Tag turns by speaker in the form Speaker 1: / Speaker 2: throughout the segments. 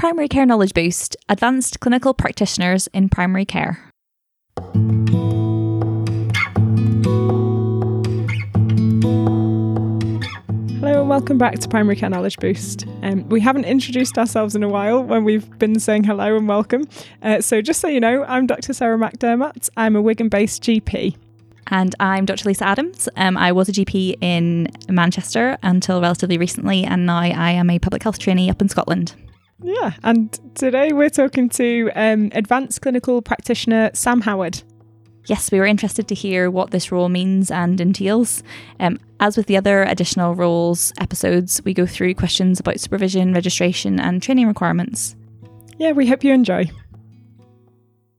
Speaker 1: Primary Care Knowledge Boost Advanced Clinical Practitioners in Primary Care.
Speaker 2: Hello and welcome back to Primary Care Knowledge Boost. Um, we haven't introduced ourselves in a while when we've been saying hello and welcome. Uh, so, just so you know, I'm Dr. Sarah McDermott. I'm a Wigan based GP.
Speaker 1: And I'm Dr. Lisa Adams. Um, I was a GP in Manchester until relatively recently, and now I am a public health trainee up in Scotland.
Speaker 2: Yeah, and today we're talking to um, advanced clinical practitioner Sam Howard.
Speaker 1: Yes, we were interested to hear what this role means and entails. Um, as with the other additional roles episodes, we go through questions about supervision, registration, and training requirements.
Speaker 2: Yeah, we hope you enjoy.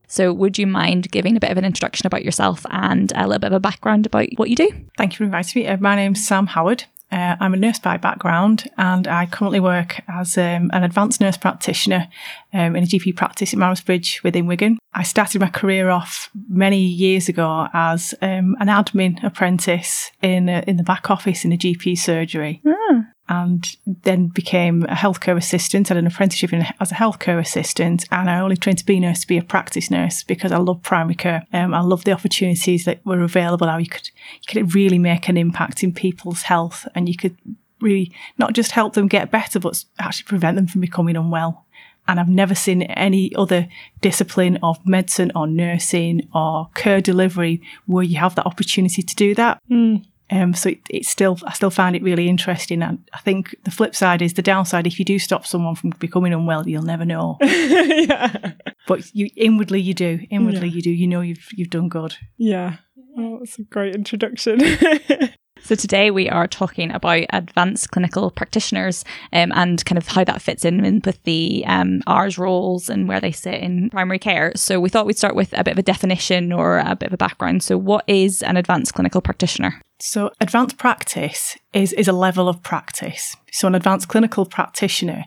Speaker 1: So, would you mind giving a bit of an introduction about yourself and a little bit of a background about what you do?
Speaker 3: Thank you for inviting me. Uh, my name's Sam Howard. Uh, I'm a nurse by background and I currently work as um, an advanced nurse practitioner um, in a GP practice at Marus Bridge within Wigan. I started my career off many years ago as um, an admin apprentice in a, in the back office in a GP surgery.
Speaker 1: Ah.
Speaker 3: And then became a healthcare assistant, I had an apprenticeship in, as a healthcare assistant, and I only trained to be a nurse to be a practice nurse because I love primary care. Um, I love the opportunities that were available. How you could you could really make an impact in people's health, and you could really not just help them get better, but actually prevent them from becoming unwell and I've never seen any other discipline of medicine or nursing or care delivery where you have the opportunity to do that.
Speaker 2: Mm.
Speaker 3: Um, so it, it's still, I still find it really interesting. And I think the flip side is the downside. If you do stop someone from becoming unwell, you'll never know.
Speaker 2: yeah.
Speaker 3: But you inwardly, you do. Inwardly,
Speaker 2: Yeah.
Speaker 3: you do. You know you've you've done good.
Speaker 2: Yeah. Oh, that's a great introduction.
Speaker 1: So, today we are talking about advanced clinical practitioners um, and kind of how that fits in with the um, ARRS roles and where they sit in primary care. So, we thought we'd start with a bit of a definition or a bit of a background. So, what is an advanced clinical practitioner?
Speaker 3: So advanced practice is, is a level of practice. So an advanced clinical practitioner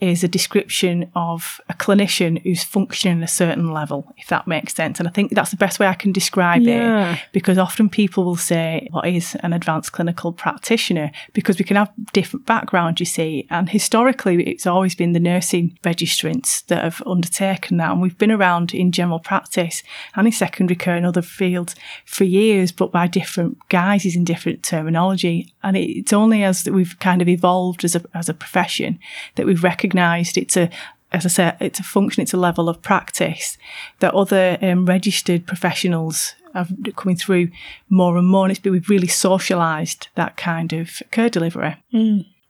Speaker 3: is a description of a clinician who's functioning at a certain level, if that makes sense. And I think that's the best way I can describe
Speaker 2: Yeah.
Speaker 3: it because often people will say, what is an advanced clinical practitioner? Because we can have different backgrounds, you see. And historically, it's always been the nursing registrants that have undertaken that. And we've been around in general practice and in secondary care and other fields for years, but by different guises and different terminology. And it's only as we've kind of evolved as a, as a profession that we've recognised it's a as I said, it's a function, it's a level of practice that other um, registered professionals are coming through more and more. And it's we've really socialised that kind of care delivery.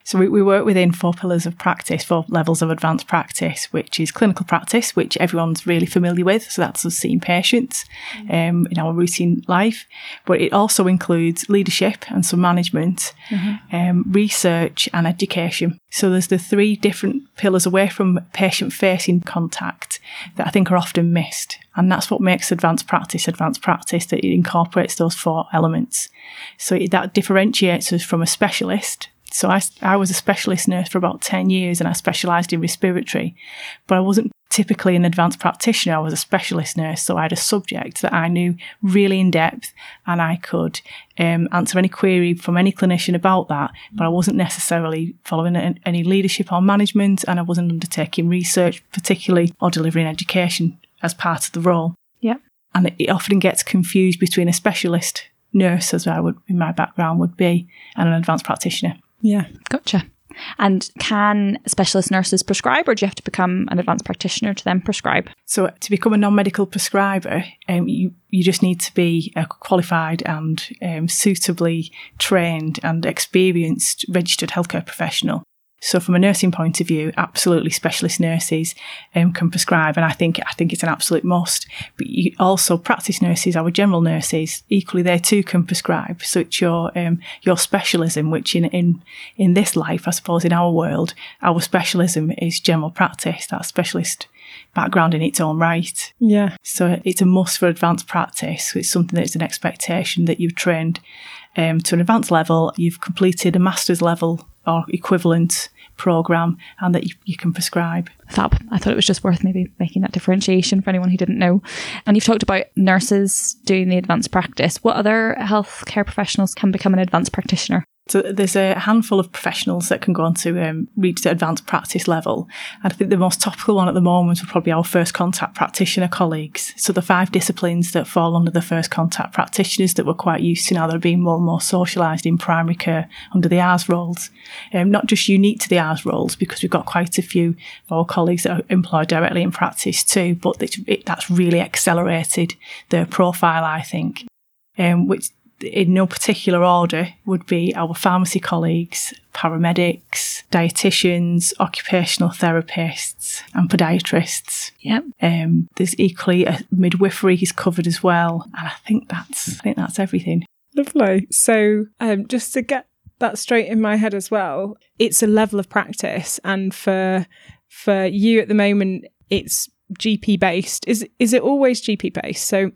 Speaker 3: So we, we work within four pillars of practice, four levels of advanced practice, which is clinical practice, which everyone's really familiar with. So that's us seeing patients um, in our routine life. But it also includes leadership and some management, um, research and education. So there's the three different pillars away from patient facing contact that I think are often missed. And that's what makes advanced practice advanced practice, that it incorporates those four elements. So that differentiates us from a specialist so I, I was a specialist nurse for about 10 years and I specialised in respiratory, but I wasn't typically an advanced practitioner. I was a specialist nurse. So I had a subject that I knew really in depth and I could um, answer any query from any clinician about that, but I wasn't necessarily following any leadership or management and I wasn't undertaking research particularly or delivering education as part of the role.
Speaker 1: Yeah.
Speaker 3: And it, it often gets confused between a specialist nurse, as I would in my background would be, and an advanced practitioner.
Speaker 2: Yeah.
Speaker 1: Gotcha. And can specialist nurses prescribe, or do you have to become an advanced practitioner to then prescribe?
Speaker 3: So to become a non-medical prescriber, um, you you just need to be a qualified and um, suitably trained and experienced registered healthcare professional. So from a nursing point of view, absolutely specialist nurses um, can prescribe, and I think I think it's an absolute must. But you also practice nurses, our general nurses, equally they too can prescribe. So it's your um, your specialism, which in in in this life, I suppose, in our world, our specialism is general practice. That specialist background in its own right.
Speaker 2: Yeah.
Speaker 3: So it's a must for advanced practice. It's something that's an expectation that you've trained um, to an advanced level, you've completed a master's level or equivalent program, and that you, you can prescribe.
Speaker 1: Fab. I thought it was just worth maybe making that differentiation for anyone who didn't know. And you've talked about nurses doing the advanced practice. What other healthcare professionals can become an advanced practitioner?
Speaker 3: So there's a handful of professionals that can go on to um, reach the advanced practice level. And I think the most topical one at the moment would probably our first contact practitioner colleagues. So the five disciplines that fall under the first contact practitioners that we're quite used to now that are being more and more socialised in primary care under the ARRS roles. Um, not just unique to the ARRS roles because we've got quite a few of our colleagues that are employed directly in practice too, but it, that's really accelerated their profile, I think. Um, which in no particular order, would be our pharmacy colleagues, paramedics, dietitians, occupational therapists, and podiatrists.
Speaker 1: Yep.
Speaker 3: Um, there's equally a midwifery is covered as well, and I think that's I think that's everything.
Speaker 2: Lovely. So, um, just to get that straight in my head as well, it's a level of practice, and for for you at the moment, it's GP based. Is is it always GP based? So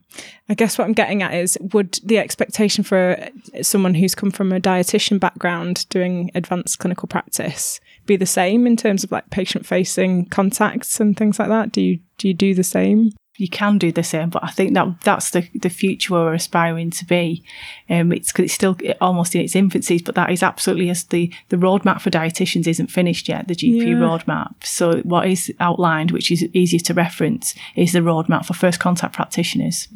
Speaker 2: I guess what I'm getting at is would the expectation for someone who's come from a dietitian background doing advanced clinical practice be the same in terms of like patient facing contacts and things like that? Do you do you do the same?
Speaker 3: You can do the same, but I think that that's the, the future we're aspiring to be. Um, it's, it's still almost in its infancies, but that is absolutely as the, the roadmap for dietitians isn't finished yet, the GP yeah. roadmap. So what is outlined, which is easier to reference, is the roadmap for first contact practitioners.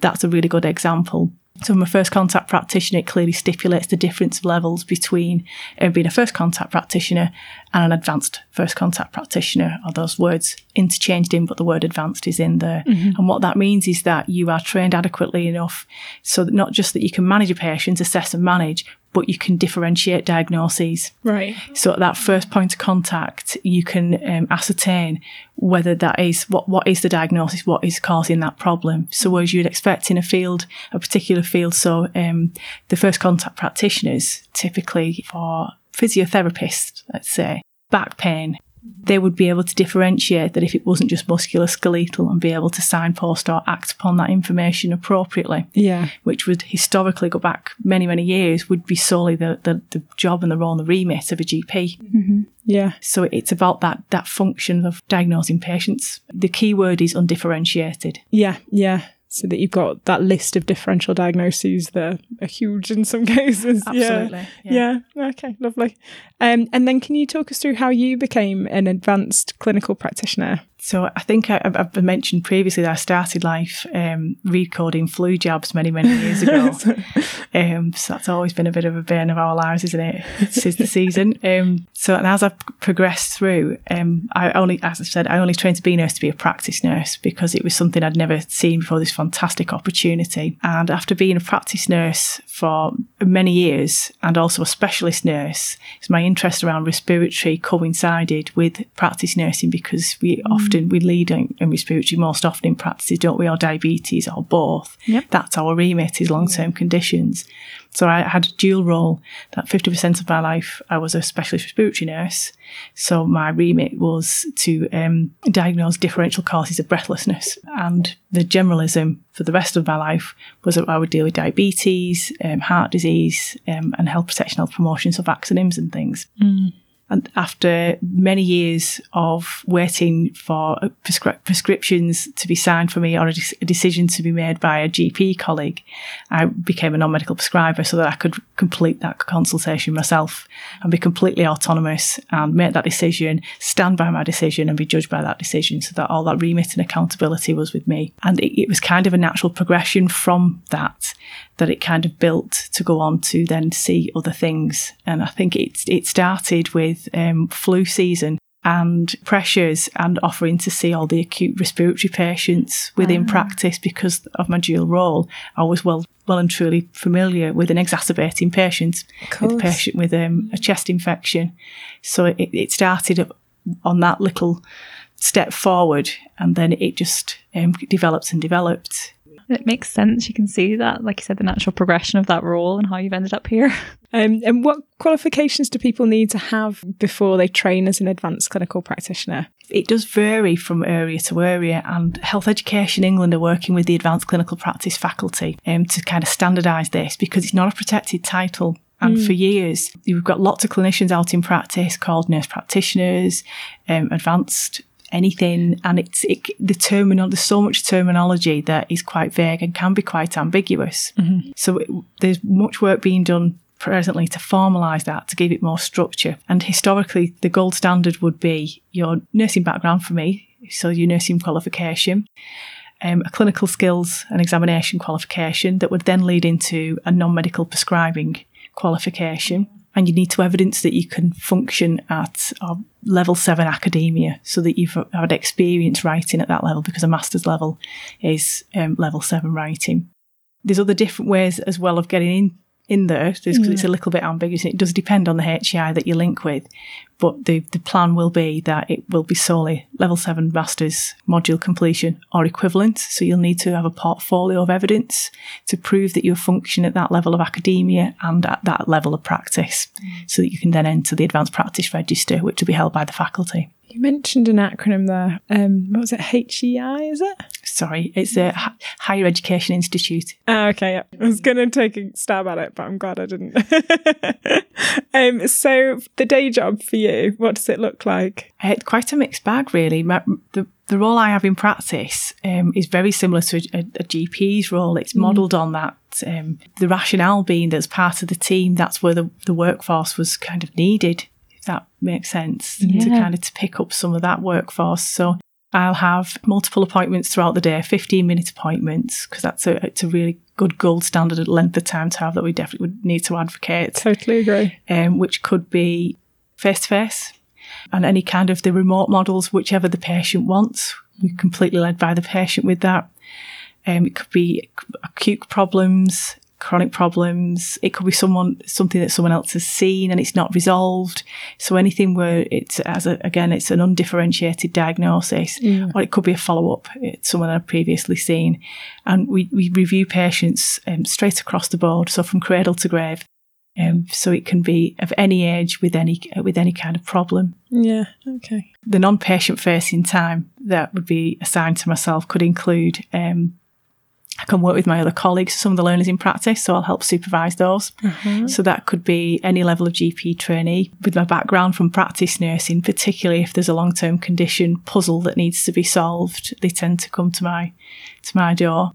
Speaker 3: That's a really good example. So, from a first contact practitioner, it clearly stipulates the difference of levels between uh, being a first contact practitioner and an advanced first contact practitioner. Are those words interchanged in, but the word advanced is in there. Mm-hmm. And what that means is that you are trained adequately enough so that not just that you can manage a patient, assess and manage, but you can differentiate diagnoses.
Speaker 2: Right.
Speaker 3: So at that first point of contact, you can um, ascertain whether that is what what is the diagnosis, what is causing that problem. So as you'd expect in a field, a particular field, so um, the first contact practitioners typically for physiotherapists, let's say, back pain, they would be able to differentiate that if it wasn't just musculoskeletal and be able to signpost or act upon that information appropriately.
Speaker 2: Yeah.
Speaker 3: Which would historically go back many, many years, would be solely the, the, the job and the role and the remit of a GP.
Speaker 2: Mm-hmm. Yeah.
Speaker 3: So it's about that that function of diagnosing patients. The key word is undifferentiated.
Speaker 2: Yeah, yeah so that you've got that list of differential diagnoses that are huge in some cases.
Speaker 3: Absolutely.
Speaker 2: Yeah. yeah. Okay. Lovely. Um, and then can you talk us through how you became an advanced clinical practitioner?
Speaker 3: So I think I, have mentioned previously that I started life um, recording flu jabs many, many years ago. um, so that's always been a bit of a bane of our lives, isn't it? It's the season. Um, so and as I've progressed through, um, I only, as I said, I only trained to be a nurse to be a practice nurse because it was something I'd never seen before. This fantastic opportunity, and after being a practice nurse for many years and also a specialist nurse, my interest around respiratory coincided with practice nursing because we often often we lead in, in respiratory most often in practices, don't we, or diabetes or both.
Speaker 2: Yep.
Speaker 3: That's our remit is long term conditions. So I had a dual role that 50% of my life I was a specialist respiratory nurse. So my remit was to um, diagnose differential causes of breathlessness. And the generalism for the rest of my life was that I would deal with diabetes, um, heart disease, um, and health protection, health promotion, so vaccines and things.
Speaker 2: Mm.
Speaker 3: And after many years of waiting for uh, prescri- prescriptions to be signed for me or a, de- a, decision to be made by a GP colleague, I became a non medical prescriber so that I could complete that consultation myself and be completely autonomous and make that decision, stand by my decision and be judged by that decision so that all that remit and accountability was with me. And it, it was kind of a natural progression from that that it kind of built to go on to then see other things. And I think it, it started with um, flu season and pressures and offering to see all the acute respiratory patients within ah. practice because of my dual role. I was well well and truly familiar with an exacerbating patient, with a patient with um, a chest infection. So it, it, started on that little step forward and then it just um, developed and developed.
Speaker 1: It makes sense. You can see that, like you said, the natural progression of that role and how you've ended up here.
Speaker 2: Um, and what qualifications do people need to have before they train as an advanced clinical practitioner?
Speaker 3: It does vary from area to area, and Health Education England are working with the advanced clinical practice faculty um, to kind of standardise this because it's not a protected title. And mm. for years, we've got lots of clinicians out in practice called nurse practitioners, um, advanced anything. And it's it, the terminal. There's so much terminology that is quite vague and can be quite ambiguous.
Speaker 2: Mm-hmm.
Speaker 3: So it, there's much work being done presently to formalise that to give it more structure. And historically, the gold standard would be your nursing background for me, so your nursing qualification, um, a clinical skills and examination qualification that would then lead into a non medical prescribing qualification. And you need to evidence that you can function at level seven academia so that you've had experience writing at that level because a master's level is um, level seven writing. There's other different ways as well of getting in there because mm. it's a little bit ambiguous. It does depend on the HEI that you link with, but the, the plan will be that it will be solely level seven masters module completion or equivalent. So you'll need to have a portfolio of evidence to prove that you function at that level of academia and at that level of practice mm. so that you can then enter the advanced practice register, which will be held by the faculty.
Speaker 2: You mentioned an acronym there. Um, what was it? HEI, is it?
Speaker 3: Sorry, it's a Higher Education Institute.
Speaker 2: Oh, okay, yeah. I was going to take a stab at it, but I'm glad I didn't. um, so, the day job for you, what does it look like?
Speaker 3: Uh, quite a mixed bag, really. My, the, the role I have in practice um, is very similar to a, a GP's role. It's mm. modelled on that. Um, the rationale being that as part of the team, that's where the, the workforce was kind of needed that makes sense yeah. to kind of to pick up some of that workforce. So I'll have multiple appointments throughout the day, 15 minute appointments, because that's a, it's a really good gold standard at length of time to have that we definitely would need to advocate.
Speaker 2: Totally agree.
Speaker 3: Um, which could be face to face and any kind of the remote models, whichever the patient wants. We're completely led by the patient with that. Um, it could be acute problems, chronic problems. It could be someone something that someone else has seen and it's not resolved. So anything where it's as a, again it's an undifferentiated diagnosis, yeah. or it could be a follow up. It's someone I've previously seen, and we we review patients um, straight across the board, so from cradle to grave. Um, so it can be of any age with any with any kind of problem.
Speaker 2: Yeah. Okay.
Speaker 3: The non-patient facing time that would be assigned to myself could include um, I can work with my other colleagues, some of the learners in practice, so I'll help supervise those. Mm-hmm. So that could be any level of GP trainee with my background from practice nursing, particularly if there's a long term condition puzzle that needs to be solved, they tend to come to my to my door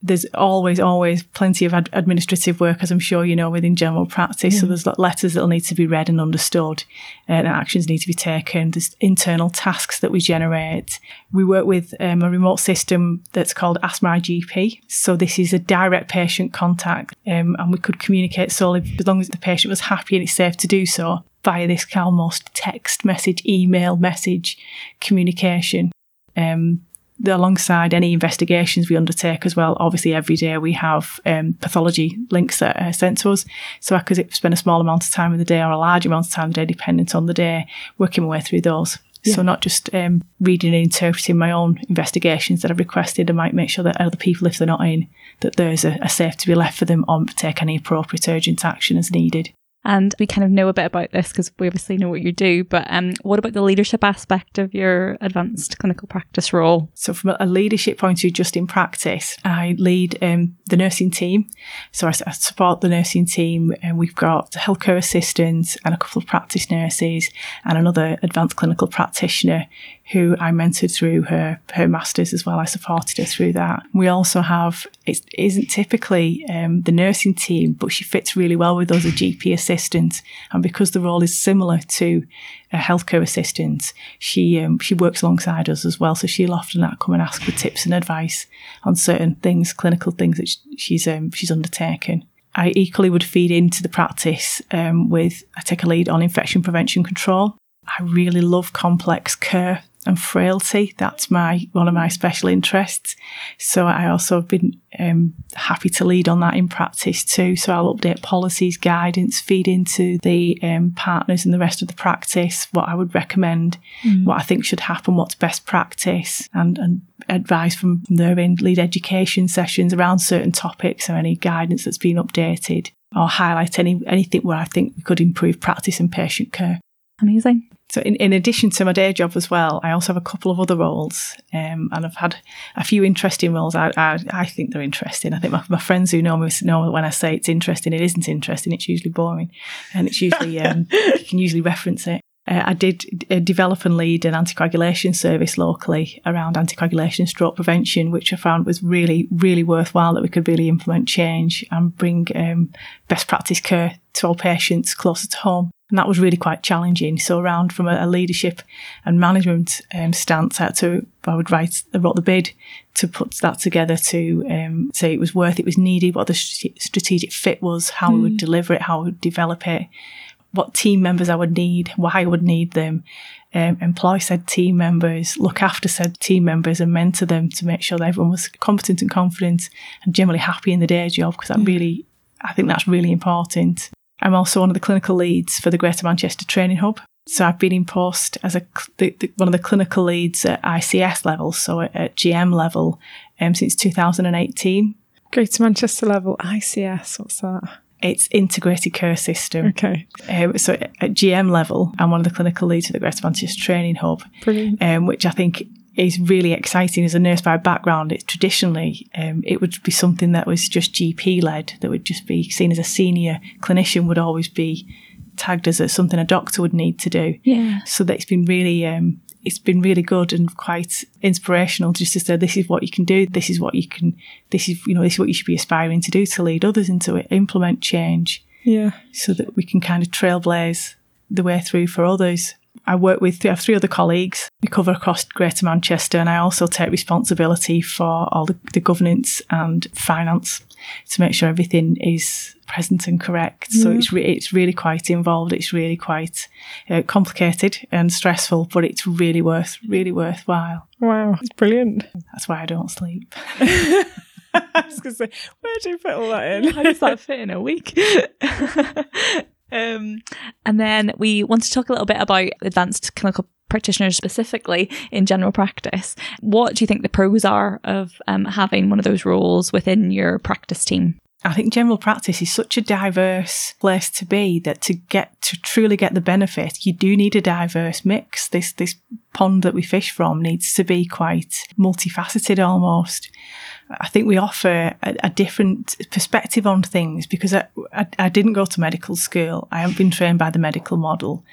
Speaker 3: there's always, always plenty of ad- administrative work, as I'm sure you know, within general practice. Yeah. So there's letters that'll need to be read and understood, uh, and actions need to be taken. There's internal tasks that we generate. We work with um, a remote system that's called Ask My GP. So this is a direct patient contact, um, and we could communicate solely as long as the patient was happy and it's safe to do so via this almost text message, email message communication. Um, alongside any investigations we undertake as well, obviously every day we have um, pathology links that are sent to us. So I could spend a small amount of time in the day or a large amount of time in the day, dependent on the day, working my way through those. Yeah. So not just um, reading and interpreting my own investigations that I've requested, I might make sure that other people, if they're not in, that there's a, a safe to be left for them or take any appropriate urgent action as needed.
Speaker 1: And we kind of know a bit about this because we obviously know what you do. But um, what about the leadership aspect of your advanced clinical practice role?
Speaker 3: So, from a leadership point of view, just in practice, I lead um, the nursing team. So, I, I, support the nursing team, and we've got healthcare assistants and a couple of practice nurses and another advanced clinical practitioner who I mentored through her her masters as well. I supported her through that. We also have it isn't typically um, the nursing team, but she fits really well with us, a GP assistant, and because the role is similar to a healthcare assistant, she um, she works alongside us as well. So she'll often come and ask for tips and advice on certain things, clinical things that she's um, she's undertaken. I equally would feed into the practice um, with I take a lead on infection prevention control. I really love complex care and frailty. That's my one of my special interests. So I also have been um, happy to lead on that in practice too. So I'll update policies, guidance, feed into the um, partners and the rest of the practice what I would recommend, mm. what I think should happen, what's best practice, and, and advice from their end, lead education sessions around certain topics or any guidance that's been updated or highlight any anything where I think we could improve practice and patient care.
Speaker 1: Amazing.
Speaker 3: So, in, in addition to my day job as well, I also have a couple of other roles, um, and I've had a few interesting roles. I, I, I think they're interesting. I think my, my, friends who know me know when I say it's interesting, it isn't interesting. It's usually boring, and it's usually um, you can usually reference it. Uh, I did uh, develop and lead an anticoagulation service locally around anticoagulation stroke prevention, which I found was really, really worthwhile that we could really implement change and bring um, best practice care to our patients closer to home. And that was really quite challenging. So around from a, a leadership and management um, stance, I had to, I would write, I wrote the bid to put that together to um, say it was worth, it was needed, what the strategic fit was, how mm. we would deliver it, how we would develop it, what team members I would need, why I would need them, um, employ said team members, look after said team members and mentor them to make sure that everyone was competent and confident and generally happy in the day job because that mm. really, I think that's really important. I'm also one of the clinical leads for the Greater Manchester Training Hub. So I've been in post as a the, the, one of the clinical leads at ICS level, so at, at GM level, um, since 2018.
Speaker 2: Greater Manchester level ICS. What's that?
Speaker 3: It's integrated care system.
Speaker 2: Okay.
Speaker 3: Um, so at GM level, I'm one of the clinical leads for the Greater Manchester Training Hub,
Speaker 2: Brilliant.
Speaker 3: Um, which I think is really exciting as a nurse by background. It traditionally um, it would be something that was just GP led, that would just be seen as a senior clinician would always be tagged as a, something a doctor would need to do.
Speaker 1: Yeah.
Speaker 3: So that it's been really um, it's been really good and quite inspirational just to say this is what you can do, this is what you can, this is you know this is what you should be aspiring to do to lead others into it, implement change.
Speaker 2: Yeah.
Speaker 3: So that we can kind of trailblaze the way through for others. I work with I have three other colleagues. We cover across Greater Manchester, and I also take responsibility for all the, the governance and finance to make sure everything is present and correct. So it's re- it's really quite involved. It's really quite uh, complicated and stressful, but it's really worth really worthwhile.
Speaker 2: Wow, it's brilliant.
Speaker 3: That's why I don't sleep.
Speaker 2: I was going to say, where do you put all that in?
Speaker 1: How does that fit in a week? Um, and then we want to talk a little bit about advanced clinical practitioners specifically in general practice. What do you think the pros are of um, having one of those roles within your practice team?
Speaker 3: I think general practice is such a diverse place to be that to get to truly get the benefit, you do need a diverse mix. This this pond that we fish from needs to be quite multifaceted almost. I think we offer a, a different perspective on things because I, I, I, didn't go to medical school. I haven't been trained by the medical model.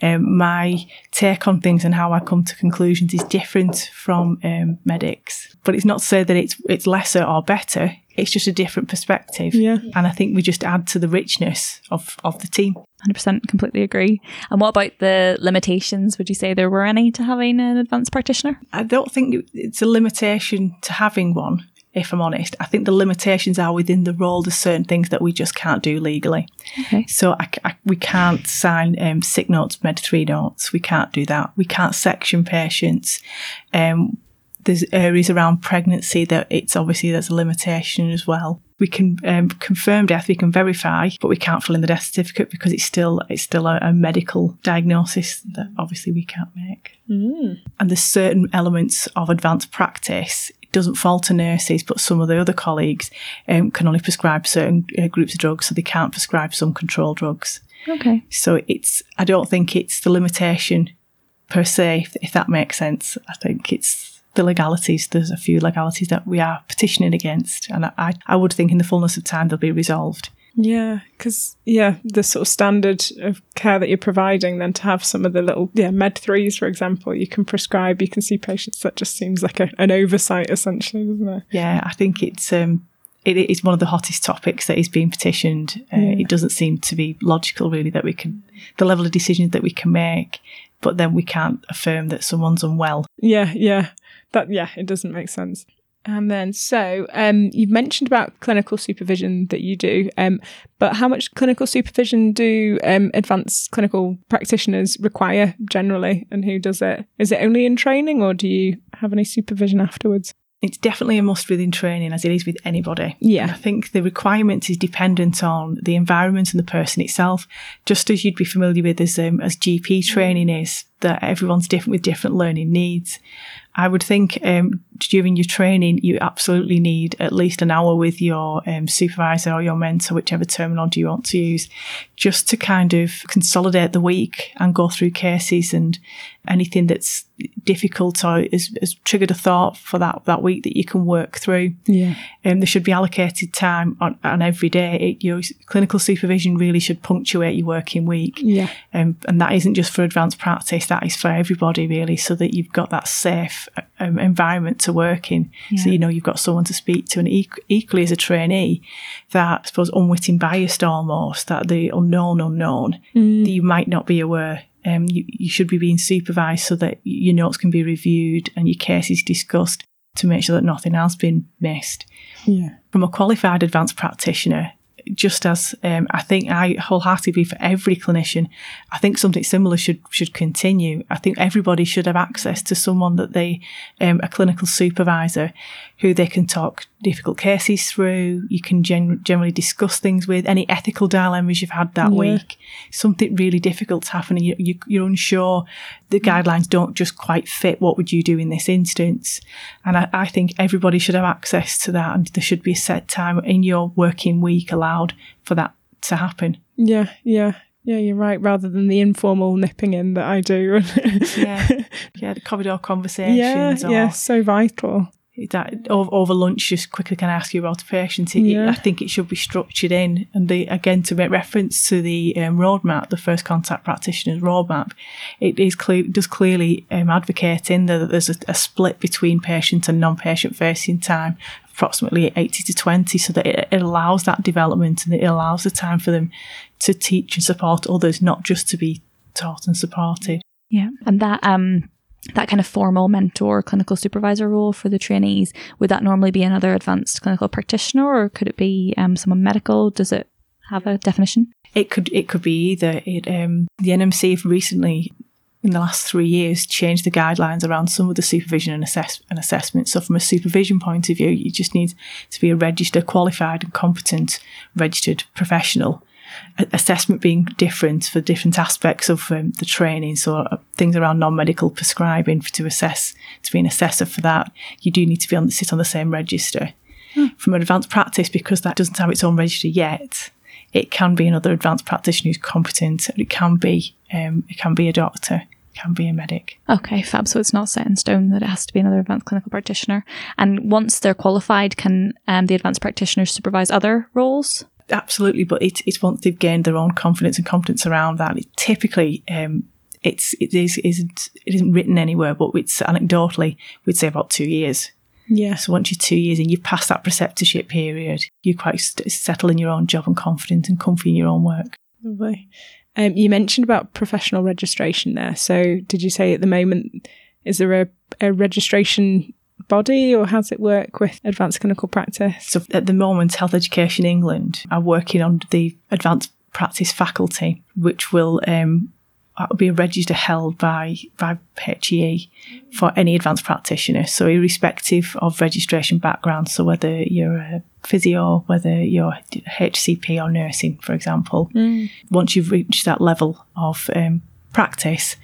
Speaker 3: Um, my take on things and how I come to conclusions is different from um, medics. But it's not to say that it's it's lesser or better. It's just a different perspective.
Speaker 2: Yeah.
Speaker 3: And I think we just add to the richness of, of the team.
Speaker 1: 100% completely agree. And what about the limitations? Would you say there were any to having an advanced practitioner?
Speaker 3: I don't think it's a limitation to having one if I'm honest. I think the limitations are within the role. There's certain things that we just can't do legally.
Speaker 1: Okay.
Speaker 3: So I, I, we can't sign um, sick notes, med three notes. We can't do that. We can't section patients. Um, there's areas around pregnancy that it's obviously there's a limitation as well. We can um, confirm death, we can verify, but we can't fill in the death certificate because it's still it's still a, a medical diagnosis that obviously we can't make.
Speaker 2: Mm.
Speaker 3: And there's certain elements of advanced practice doesn't fall to nurses, but some of the other colleagues um, can only prescribe certain uh, groups of drugs, so they can't prescribe some control drugs.
Speaker 1: Okay.
Speaker 3: So it's, I don't think it's the limitation per se, if, if that makes sense. I think it's the legalities. There's a few legalities that we are petitioning against, and I, I would think in the fullness of time they'll be resolved.
Speaker 2: Yeah, because yeah, the sort of standard of care that you're providing, then to have some of the little yeah med threes, for example, you can prescribe, you can see patients. That just seems like a, an oversight, essentially, doesn't it?
Speaker 3: Yeah, I think it's um, it is one of the hottest topics that is being petitioned. Uh, yeah. It doesn't seem to be logical, really, that we can the level of decisions that we can make, but then we can't affirm that someone's unwell.
Speaker 2: Yeah, yeah, that yeah, it doesn't make sense. And then, so um, you've mentioned about clinical supervision that you do, um, but how much clinical supervision do um, advanced clinical practitioners require generally, and who does it? Is it only in training, or do you have any supervision afterwards?
Speaker 3: It's definitely a must within training, as it is with anybody.
Speaker 2: Yeah.
Speaker 3: And I think the requirement is dependent on the environment and the person itself, just as you'd be familiar with as um, as GP training is that everyone's different with different learning needs. I would think um, during your training, you absolutely need at least an hour with your um, supervisor or your mentor, whichever terminology you want to use, just to kind of consolidate the week and go through cases and anything that's difficult or has, has triggered a thought for that, that week that you can work through.
Speaker 2: Yeah.
Speaker 3: Um, there should be allocated time on, on every day. It, your clinical supervision really should punctuate your working week.
Speaker 2: Yeah.
Speaker 3: Um, and that isn't just for advanced practice, that is for everybody really, so that you've got that safe um, environment to work in. So, you know, you've got someone to speak to. And equ- equally as a trainee, that, I suppose, unwitting bias almost, that the unknown unknown, that you might not be aware. Um, you, you should be being supervised so that your notes can be reviewed and your cases discussed to make sure that nothing else been missed
Speaker 2: Yeah.
Speaker 3: from a qualified advanced practitioner, just as um, I think I wholeheartedly for every clinician, I think something similar should should continue. I think everybody should have access to someone that they, um, a clinical supervisor, who they can talk difficult cases through. You can gen- generally discuss things with any ethical dilemmas you've had that
Speaker 2: Yeah.
Speaker 3: week. Something really difficult's happening. You, you, you're unsure. The guidelines don't just quite fit. What would you do in this instance? And I, I think everybody should have access to that, and there should be a set time in your working week allowed for that to happen.
Speaker 2: Yeah. Yeah. Yeah, you're right. Rather than the informal nipping in that I do.
Speaker 3: Yeah. Yeah, the corridor
Speaker 2: yeah,
Speaker 3: conversations. or
Speaker 2: yeah, so vital.
Speaker 3: that over, over lunch, just quickly can I ask you about a patient? It,
Speaker 2: Yeah.
Speaker 3: I think it should be structured in, and the, again to make reference to the um, roadmap, the first contact practitioners roadmap, it is clear does clearly um, advocate in there that there's a, a split between patient and non-patient facing time, approximately eighty to twenty, so that it, it allows that development and it allows the time for them to teach and support others, not just to be taught and supported.
Speaker 1: Yeah. And that um that kind of formal mentor clinical supervisor role for the trainees, would that normally be another advanced clinical practitioner or could it be um, someone medical? Does it have a definition?
Speaker 3: It could it could be either. It um, the NMC have recently, in the last three years, changed the guidelines around some of the supervision and assess and assessment. So from a supervision point of view, you just need to be a registered, qualified, and competent registered professional. A- Assessment being different for different aspects of um, the training, so uh, things around non-medical prescribing to assess to be an assessor for that, you do need to be on sit on the same register. From an advanced practice, because that doesn't have its own register yet, it can be another advanced practitioner who's competent. It can be um, it can be a doctor, it can be a medic.
Speaker 1: Okay, fab. So it's not set in stone that it has to be another advanced clinical practitioner. And once they're qualified, can um, the advanced practitioners supervise other roles?
Speaker 3: Absolutely, but it, it's once they've gained their own confidence and competence around that. It typically, um, it's it is isn't it isn't written anywhere, but it's anecdotally we'd say about two years.
Speaker 2: Yeah.
Speaker 3: So once you're two years in, you've passed that preceptorship period. You're quite st- settled in your own job and confident and comfy in your own work.
Speaker 2: Lovely. Um, you mentioned about professional registration there. So, did you say at the moment, is there a, a registration body or how does it work with advanced clinical practice?
Speaker 3: So at the moment, Health Education England are working on the advanced practice faculty, which will um, that'll be a register held by by HEE for any advanced practitioner. So irrespective of registration background, so whether you're a physio, whether you're HCP or nursing, for example, once you've reached that level of um, practice,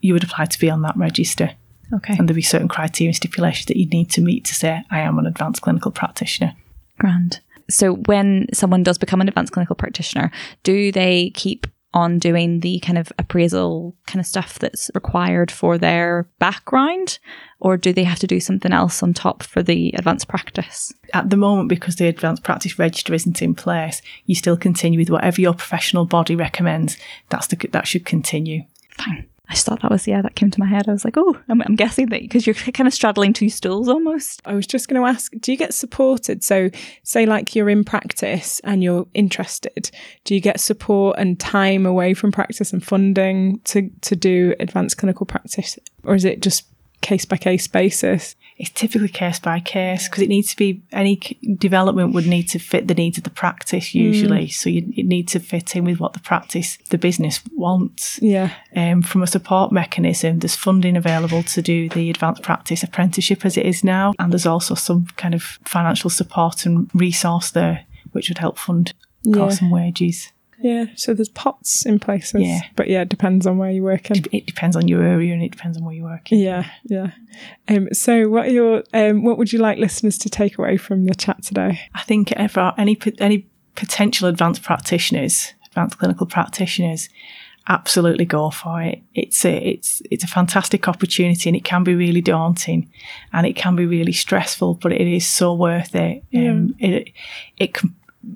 Speaker 3: you would apply to be on that register.
Speaker 1: Okay.
Speaker 3: And there'll be certain criteria and stipulations that you'd need to meet to say, I am an advanced clinical practitioner.
Speaker 1: Grand. So when someone does become an advanced clinical practitioner, do they keep on doing the kind of appraisal kind of stuff that's required for their background? Or do they have to do something else on top for the advanced practice?
Speaker 3: At the moment, because the advanced practice register isn't in place, you still continue with whatever your professional body recommends. That's the, that should continue.
Speaker 1: Fine. I just thought that was, yeah, that came to my head. I was like, oh, I'm, I'm guessing that because you're kind of straddling two stools almost.
Speaker 2: I was just going to ask, do you get supported? So, say like you're in practice and you're interested, do you get support and time away from practice and funding to, to do advanced clinical practice? Or is it just case by case basis?
Speaker 3: It's typically case by case because it needs to be any development would need to fit the needs of the practice usually. So you, it need to fit in with what the practice, the business wants.
Speaker 2: Yeah.
Speaker 3: Um, from a support mechanism, there's funding available to do the advanced practice apprenticeship as it is now, and there's also some kind of financial support and resource there which would help fund costs and wages.
Speaker 2: Yeah. So there's pots in places.
Speaker 3: Yeah.
Speaker 2: But yeah, it depends on where you're working.
Speaker 3: It depends on your area and it depends on where you're working.
Speaker 2: Yeah, yeah. Um, so, what are your um, what would you like listeners to take away from the chat today?
Speaker 3: I think for any any potential advanced practitioners, advanced clinical practitioners, absolutely go for it. It's a it's it's a fantastic opportunity, and it can be really daunting, and it can be really stressful, but it is so worth it. Um, it it can,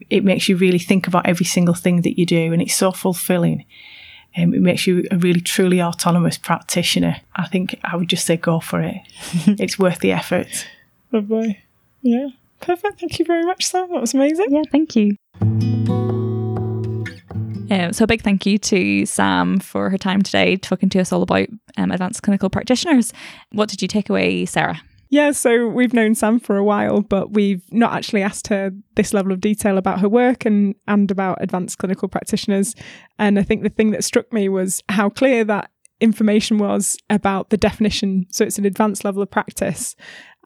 Speaker 3: it makes you really think about every single thing that you do, and it's so fulfilling. um, it makes you a really truly autonomous practitioner. I think I would just say go for it. it's worth the effort.
Speaker 2: Lovely. Yeah. Perfect. Thank you very much, Sam. That was amazing.
Speaker 1: Yeah, thank you. Um, so, a big thank you to Sam for her time today talking to us all about um, advanced clinical practitioners. What did you take away, Sarah?
Speaker 2: Yeah, so we've known Sam for a while, but we've not actually asked her this level of detail about her work and and about advanced clinical practitioners. And I think the thing that struck me was how clear that information was about the definition. So it's an advanced level of practice,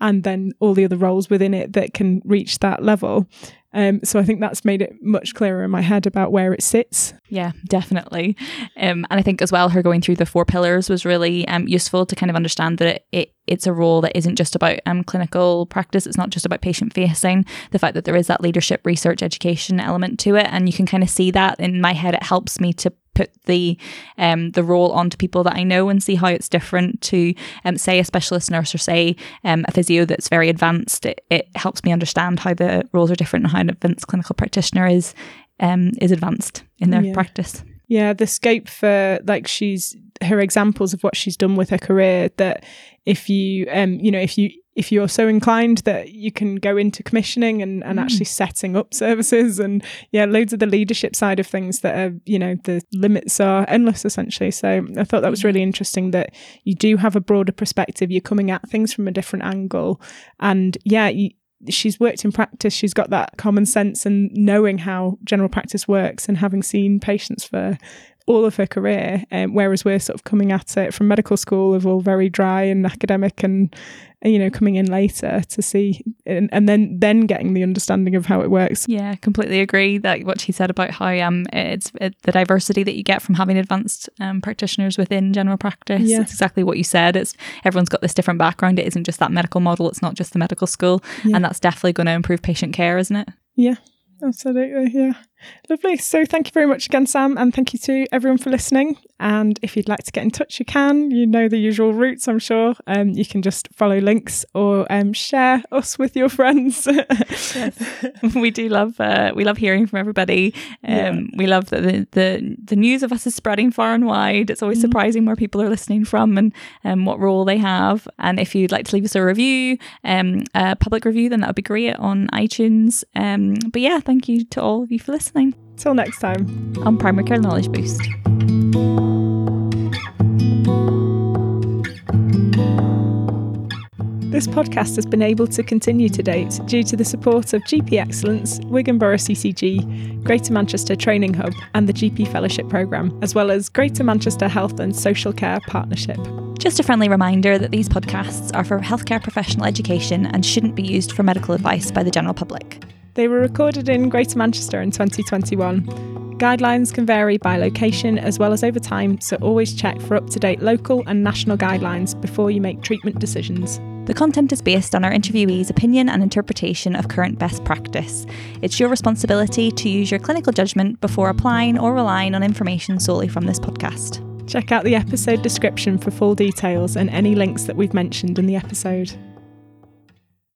Speaker 2: and then all the other roles within it that can reach that level. Um, so I think that's made it much clearer in my head about where it sits.
Speaker 1: Yeah, definitely. Um, and I think as well, her going through the four pillars was really um, useful to kind of understand that it, it it's a role that isn't just about um, clinical practice. It's not just about patient facing. The fact that there is that leadership, research, education element to it, and you can kind of see that in my head. It helps me to put the um, the role onto people that I know and see how it's different to um, say a specialist nurse or say um, a physio that's very advanced. It, it helps me understand how the roles are different and how an advanced clinical practitioner is um, is advanced in their
Speaker 2: Yeah.
Speaker 1: practice.
Speaker 2: Yeah, the scope for like she's her examples of what she's done with her career that if you um you know if you if you're so inclined that you can go into commissioning and, and
Speaker 1: Mm.
Speaker 2: actually setting up services and yeah loads of the leadership side of things that are you know the limits are endless essentially. So i thought that was really interesting that you do have a broader perspective. You're coming at things from a different angle. And yeah you, she's worked in practice. She's got that common sense and knowing how general practice works and having seen patients for all of her career um, whereas we're sort of coming at it from medical school of all very dry and academic and you know coming in later to see and, and then then getting the understanding of how it works
Speaker 1: Yeah, completely agree. That what she said about how um it's it, the diversity that you get from having advanced um, practitioners within general practice.
Speaker 2: Yeah.
Speaker 1: It's exactly what you said. It's everyone's got this different background. It isn't just that medical model. It's not just the medical school,
Speaker 2: Yeah.
Speaker 1: and that's definitely going to improve patient care, isn't it?
Speaker 2: yeah absolutely yeah lovely so thank you very much again sam and thank you to everyone for listening and if you'd like to get in touch you can you know the usual routes i'm sure um, you can just follow links or um, share us with your friends
Speaker 1: we do love uh, we love hearing from everybody. Um,
Speaker 2: Yeah.
Speaker 1: We love that the, the the news of us is spreading far and wide. It's always surprising where people are listening from and um, what role they have. And if you'd like to leave us a review, um, a public review, then that would be great on iTunes. Um, but yeah, thank you to all of you for listening
Speaker 2: till next time
Speaker 1: on Primary Care Knowledge Boost.
Speaker 2: This podcast has been able to continue to date due to the support of GP Excellence, Wigan Borough CCG, Greater Manchester Training Hub, and the GP Fellowship Programme, as well as Greater Manchester Health and Social Care Partnership.
Speaker 1: Just a friendly reminder that these podcasts are for healthcare professional education and shouldn't be used for medical advice by the general public.
Speaker 2: They were recorded in Greater Manchester in 2021. Guidelines can vary by location as well as over time, so always check for up to date local and national guidelines before you make treatment decisions.
Speaker 1: The content is based on our interviewees' opinion and interpretation of current best practice. It's your responsibility to use your clinical judgment before applying or relying on information solely from this podcast.
Speaker 2: Check out the episode description for full details and any links that we've mentioned in the episode.